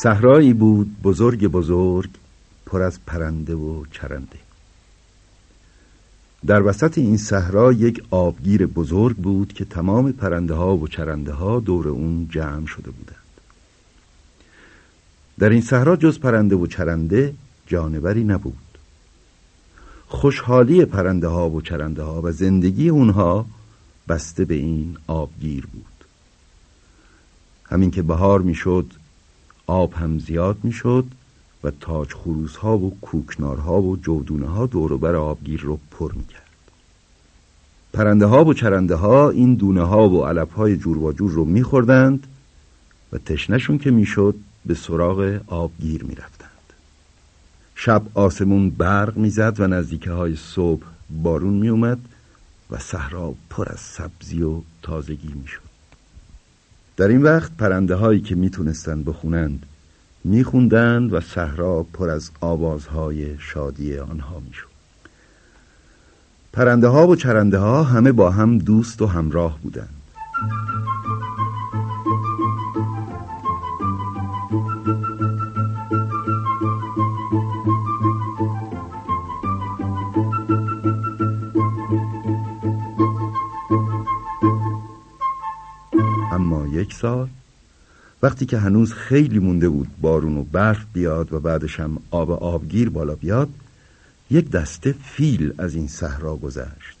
صحرایی بود بزرگ بزرگ پر از پرنده و چرنده. در وسط این صحرا یک آبگیر بزرگ بود که تمام پرنده ها و چرنده ها دور اون جمع شده بودند. در این صحرا جز پرنده و چرنده جانوری نبود. خوشحالی پرنده ها و چرنده ها و زندگی اونها بسته به این آبگیر بود. همین که بهار می‌شد آب هم زیاد می‌شد و تاج خروس ها و کوکنارها و جودونه ها دوروبر آبگیر رو پر می‌کرد. پرنده ها و چرنده ها این دونه ها و علف های جور و جور رو میخوردند و تشنشون که می‌شد به سراغ آبگیر می‌رفتند. شب آسمون برق می‌زد و نزدیکه های صبح بارون میومد و صحرا پر از سبزی و تازگی می‌شد. در این وقت پرنده هایی که می‌تونستند بخونند میخوندند و صحرا پر از آوازهای شادی آنها می‌شد. پرنده ها و چرنده ها همه با هم دوست و همراه بودند. سال وقتی که هنوز خیلی مونده بود بارون و برف بیاد و بعدش هم آب آبگیر بالا بیاد یک دسته فیل از این صحرا گذشت.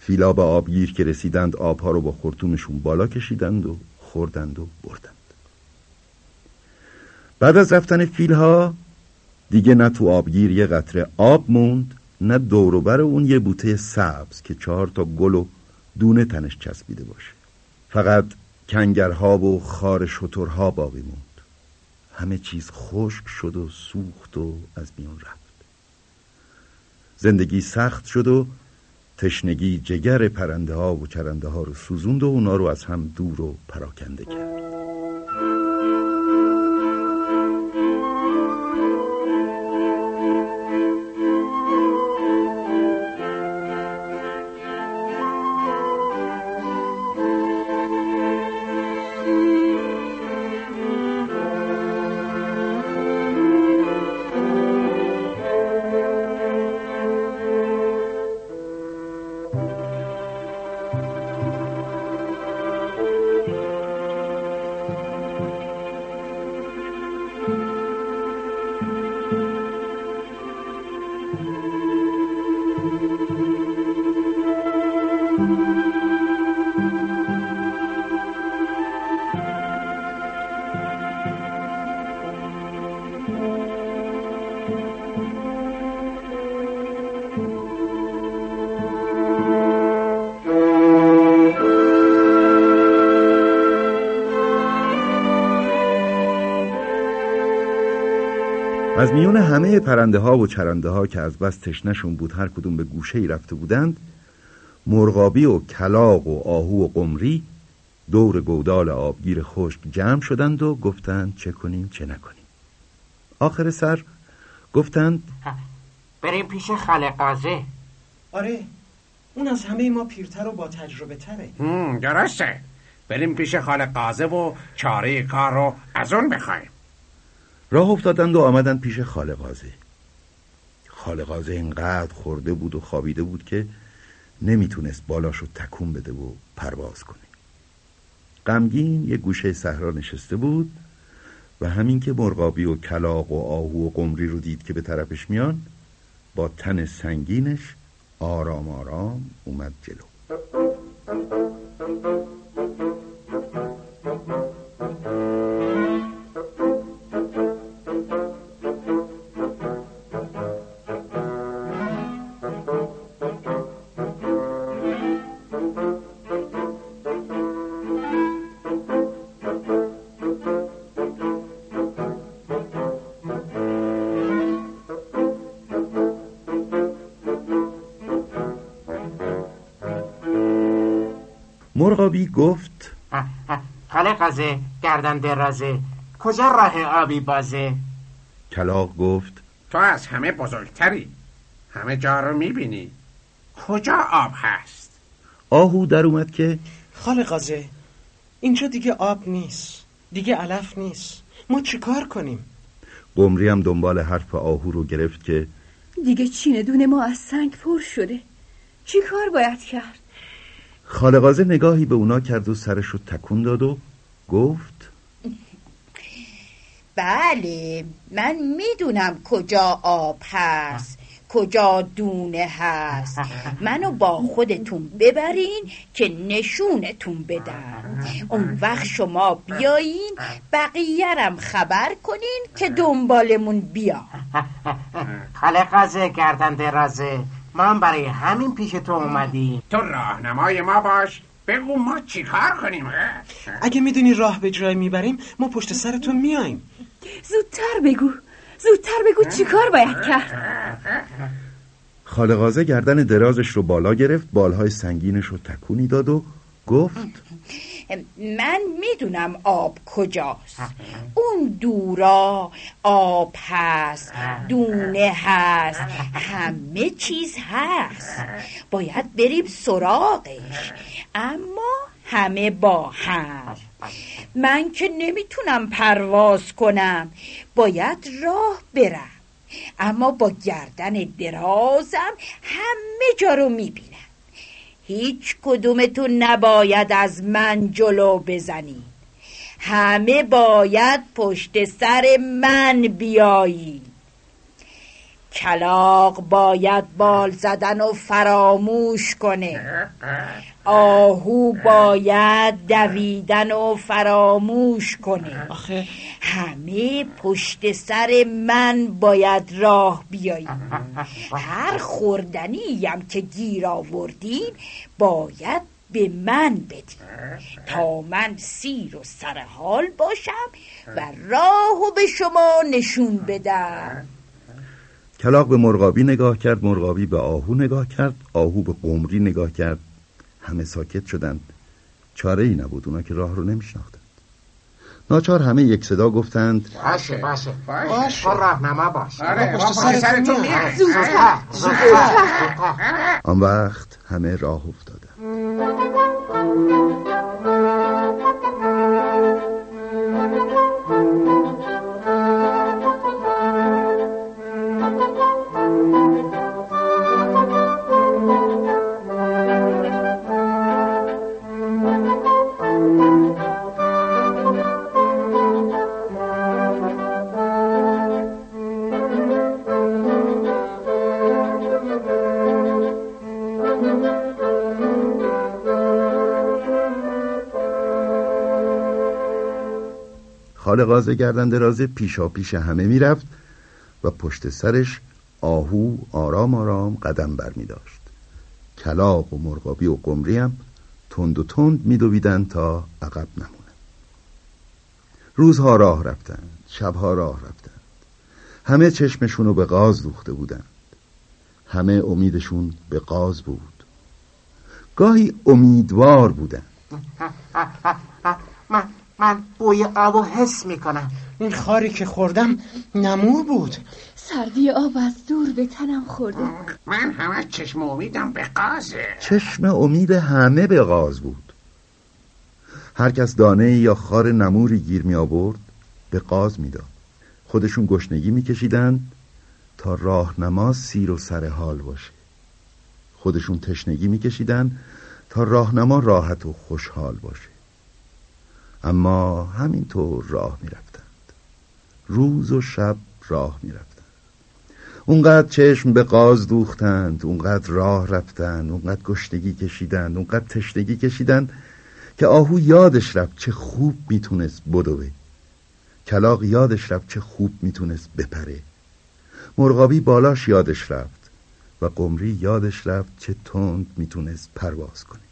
فیلا به آبگیر که رسیدند آبها رو با خورتومشون بالا کشیدند و خوردند و بردند. بعد از رفتن فیلها دیگه نه تو آبگیر یه قطره آب موند نه دوروبر اون یه بوته سبز که چهار تا گل و دونه تنش چسبیده باشه. فقط کنگرها و خار شترها باقی موند. همه چیز خشک شد و سوخت و از میان رفت. زندگی سخت شد و تشنگی جگر پرنده ها و چرنده ها رو سوزوند و اونا رو از هم دور و پراکنده کرد. از میون همه پرنده ها و چرنده ها که از بس تشنشون بود هر کدوم به گوشه ای رفته بودند مرغابی و کلاق و آهو و قمری دور گودال آبگیر خشک جمع شدند و گفتند چه کنیم چه نکنیم. آخر سر گفتند بریم پیش خالقازه آره اون از همه ما پیرتر و با تجربه تره. درسته. بریم پیش خالقازه و چاره کار رو از اون بخوایم. راه افتادند و آمدند پیش خالقازه. خالقازه اینقدر خورده بود و خوابیده بود که نمی‌تونست بالاشو رو تکون بده و پرواز کنه. غمگین یه گوشه صحرا نشسته بود و همین که مرغابی و کلاق و آهو و قمری رو دید که به طرفش میان با تن سنگینش آرام آرام اومد جلو. مرغابی گفت خاله قازه گردن درازه کجا راه آبی بازه؟ کلاق گفت تو از همه بزرگتری همه جا رو می‌بینی. کجا آب هست؟ آهو در اومد که خاله قازه اینجا دیگه آب نیست دیگه علف نیست. ما چیکار کنیم؟ قمری هم دنبال حرف آهو رو گرفت که دیگه چین دونه ما از سنگ پر شده. چی کار باید کرد؟ خالقازه نگاهی به اونا کرد و سرش رو تکون داد و گفت بله من می‌دونم کجا آب هست کجا دونه هست. منو با خودتون ببرین که نشونتون بدم. اون وقت شما بیایین بقیهرم خبر کنین که دنبالمون بیا خاله قازه گردن درازه ما هم برای همین پیش تو اومدیم. تو راهنمای ما باش. بگو ما چیکار کنیم؟ اه؟ اگه می‌دونی راه به جای می‌بریم ما پشت سرتون میایم زودتر بگو. زودتر بگو چی کار باید کرد. خالقازه گردن درازش رو بالا گرفت بالهای سنگینش رو تکونی داد و گفت من می‌دونم آب کجاست. اون دورا آب هست دونه هست همه چیز هست. باید بریم سراغش. اما همه با هم. من که نمی‌تونم پرواز کنم. باید راه برم. اما با گردن درازم همه جا رو می‌بینم. هیچ کدومتون نباید از من جلو بزنید. همه باید پشت سر من بیایید. کلاق باید بال زدن و فراموش کنه. آهو باید دویدن و فراموش کنه. آخه. همه پشت سر من باید راه بیایید هر خوردنیم که گیر آوردین باید به من بدین تا من سیر و سرحال باشم و راهو به شما نشون بدم. کلاق به مرغابی نگاه کرد مرغابی به آهو نگاه کرد آهو به قمری نگاه کرد. همه ساکت شدند. چاره ای نبود اونا که راه رو نمیشناختند. ناچار همه یک صدا گفتند. باشه باشه. باشه. راهنما باش. آره آن وقت همه راه افتادند. خالقازه گردن درازه پیشا پیش همه می‌رفت و پشت سرش آهو آرام آرام قدم بر می داشت. کلاق و مرغابی و قمری هم تند و تند میدویدند تا عقب نمونند. روزها راه رفتند شبها راه رفتند. همه چشمشون رو به قاز دوخته بودند. همه امیدشون به قاز بود. گاهی امیدوار بودند. من بوی آب و حس می‌کنم. این خاری که خوردم نمور بود. سردی آب از دور به تنم خورده. من همه چشم امیدم به قازه. چشم امید همه به غاز بود. هر کس دانه یا خار نموری گیر می آورد به قاز می داد خودشون گشنگی می کشیدن تا راهنما سیر و سر حال باشه. خودشون تشنگی می کشیدن تا راهنما راحت و خوشحال باشه. اما همینطور راه می رفتند روز و شب راه می رفتند اونقدر چشم به قاز دوختند اونقدر راه رفتند اونقدر گشنگی کشیدند اونقدر تشنگی کشیدند که آهو یادش رفت چه خوب می‌تونست بدوه. کلاق یادش رفت چه خوب می‌تونست بپره. مرغابی بالاش یادش رفت و قمری یادش رفت چه تند می‌تونست پرواز کنه.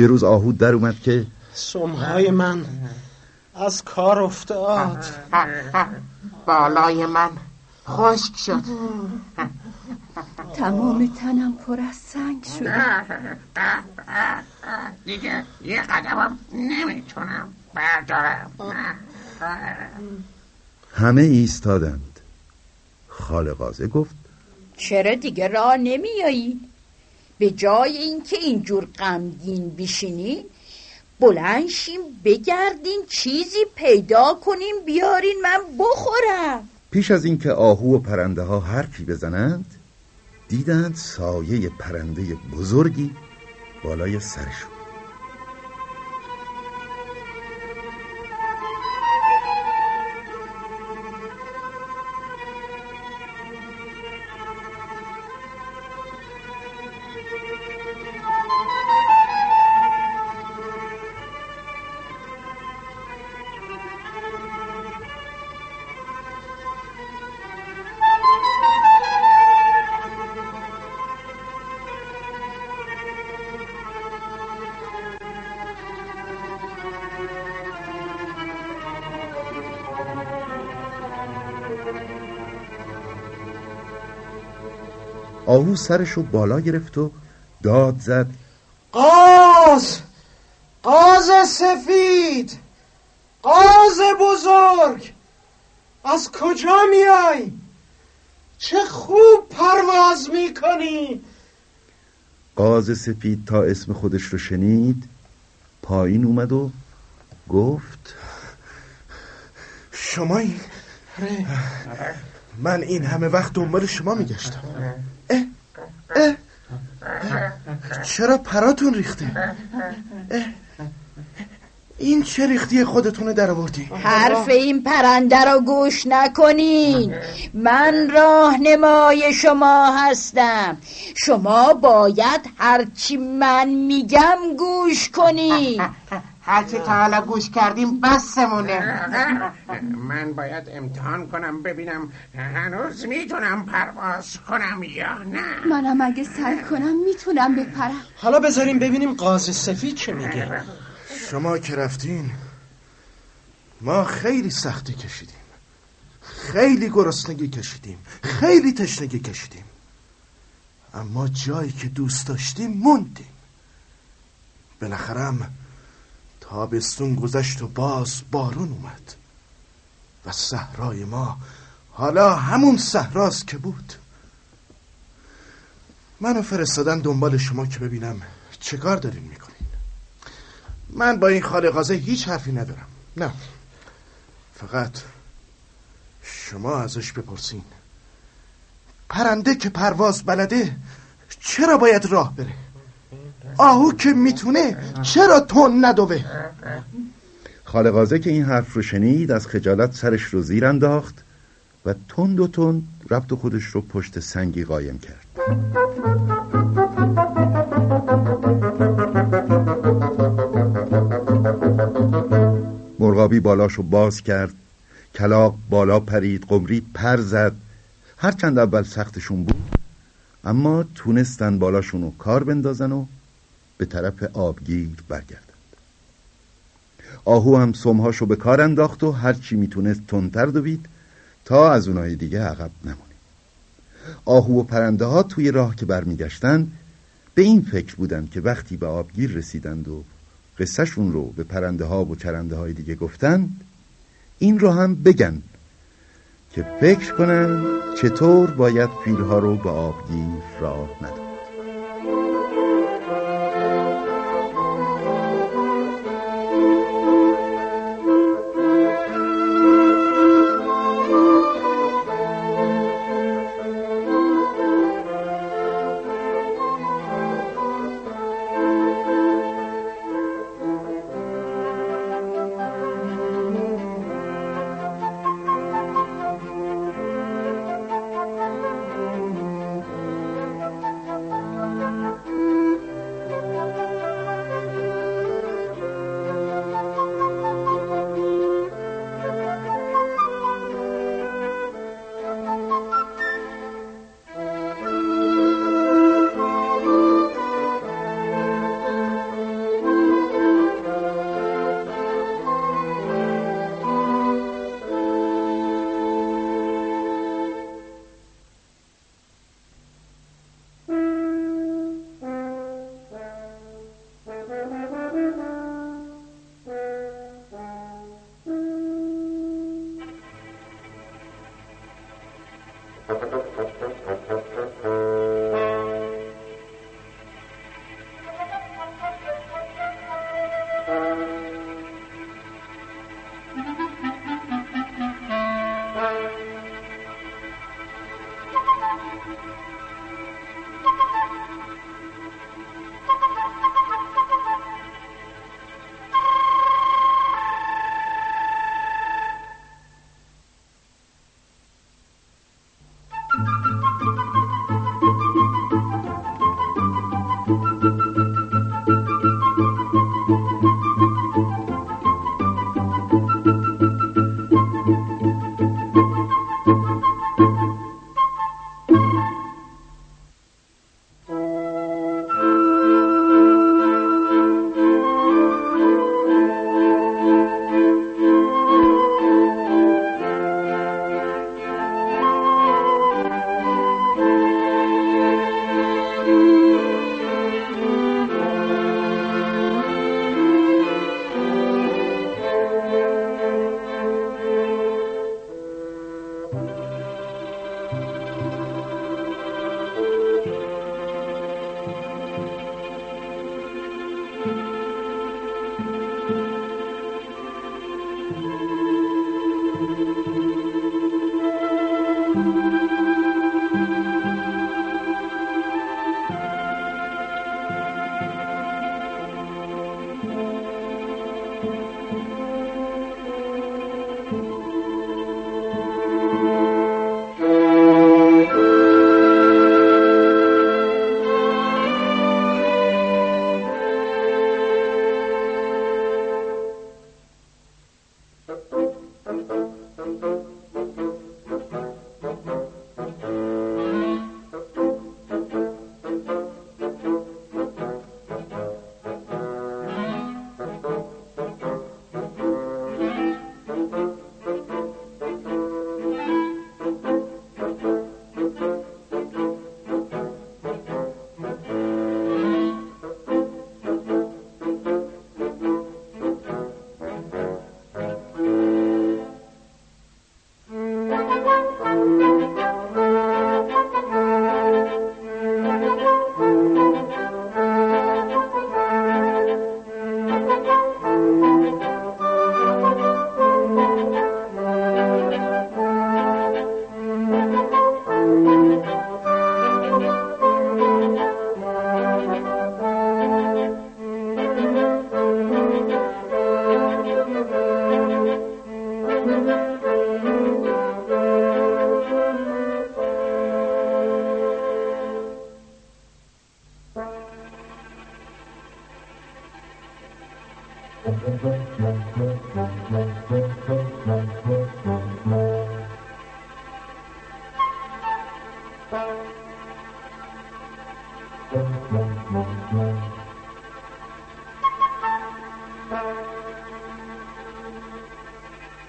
یه روز آهو در اومد که سمهای من از کار افتاد. بالای من خشک شد. تمام تنم پر از سنگ شده دیگه یه قدمم نمی‌تونم بردارم. همه ایستادند. خالقازه گفت چرا دیگه راه نمیایی؟ به جای اینکه اینجور غمگین بشینین بلند شیم بگردین چیزی پیدا کنیم بیارین من بخورم. پیش از اینکه آهو و پرنده ها حرفی بزنند دیدند سایه پرنده بزرگی بالای سرشون. آهو سرش رو بالا گرفت و داد زد. قاز! قاز سفید! قاز بزرگ! از کجا میای؟ چه خوب پرواز می‌کنی! قاز سپید تا اسم خودش رو شنید پایین اومد و گفت شما این من این همه وقت دنبال شما میگشتم. اه. چرا پراتون ریخته؟ اه. این چه ریختی خودتونه در آوردی؟ حرف این پرنده رو گوش نکنین. من راهنمای شما هستم. شما باید هرچی من میگم گوش کنین. هرچی تا حالا گوش کردیم بسمونه. من باید امتحان کنم ببینم هنوز می‌تونم پرواز کنم یا نه. منم اگه سعی کنم می‌تونم بپرم. حالا بذاریم ببینیم قاز سفید چه میگه. شما که رفتین ما خیلی سختی کشیدیم. خیلی گرسنگی کشیدیم. خیلی تشنگی کشیدیم. اما جایی که دوست داشتیم موندیم. بالاخرم تابستون گذشت و باز بارون اومد. و صحرای ما حالا همون صحراست که بود. منو فرستادن دنبال شما که ببینم چه کار دارین می‌کنین. من با این خالقازه هیچ حرفی ندارم. نه. فقط شما ازش بپرسین. پرنده که پرواز بلده چرا باید راه بره؟ آهو که می‌تونه چرا تون ندوه؟ خالقازه که این حرف رو شنید از خجالت سرش رو زیر انداخت و تند و تند ربط خودش رو پشت سنگی قایم کرد. مرغابی بالاشو باز کرد کلاق بالا پرید قمری پر زد. هرچند اول سختشون بود اما تونستن بالاشون رو کار بندازن و به طرف آبگیر برگردند آهو هم سمهاشو به کار انداخت و هرچی می‌تونست تندتر دوید تا از اونای دیگه عقب نمونه. آهو و پرنده ها توی راه که برمیگشتند به این فکر بودند که وقتی به آبگیر رسیدند و قصهشون رو به پرنده ها و چرنده های دیگه گفتند این رو هم بگن که فکر کنن چطور باید فیلها رو به آبگیر راه نداد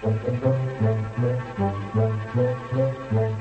Thank you.